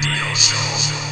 Radio Show.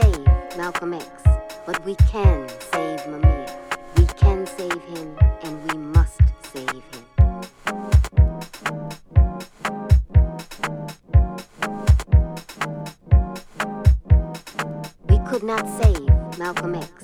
save Malcolm X, but we can save Mumia. We can save him, and we must save him. We could not save Malcolm X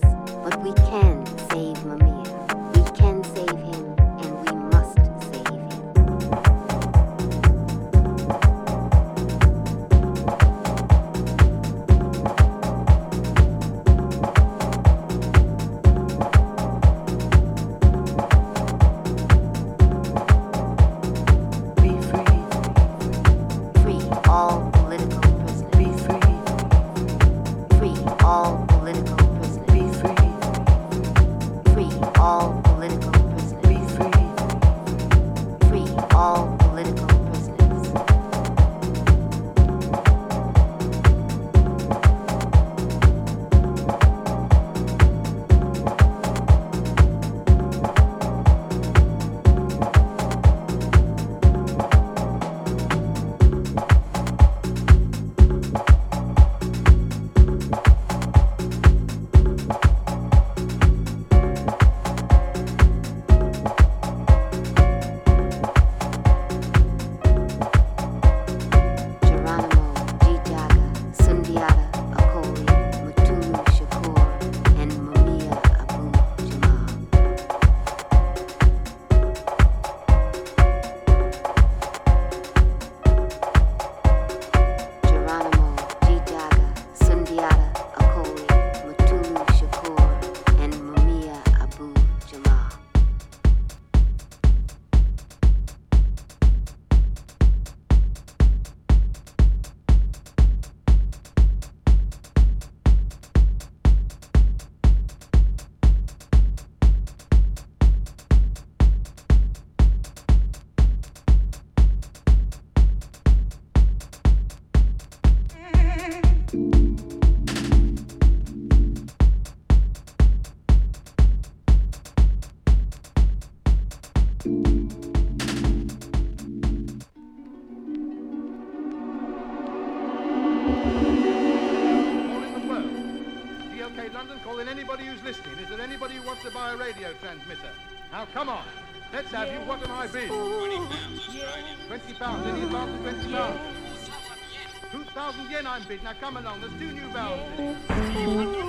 I'm. Now, come along. There's two new vowels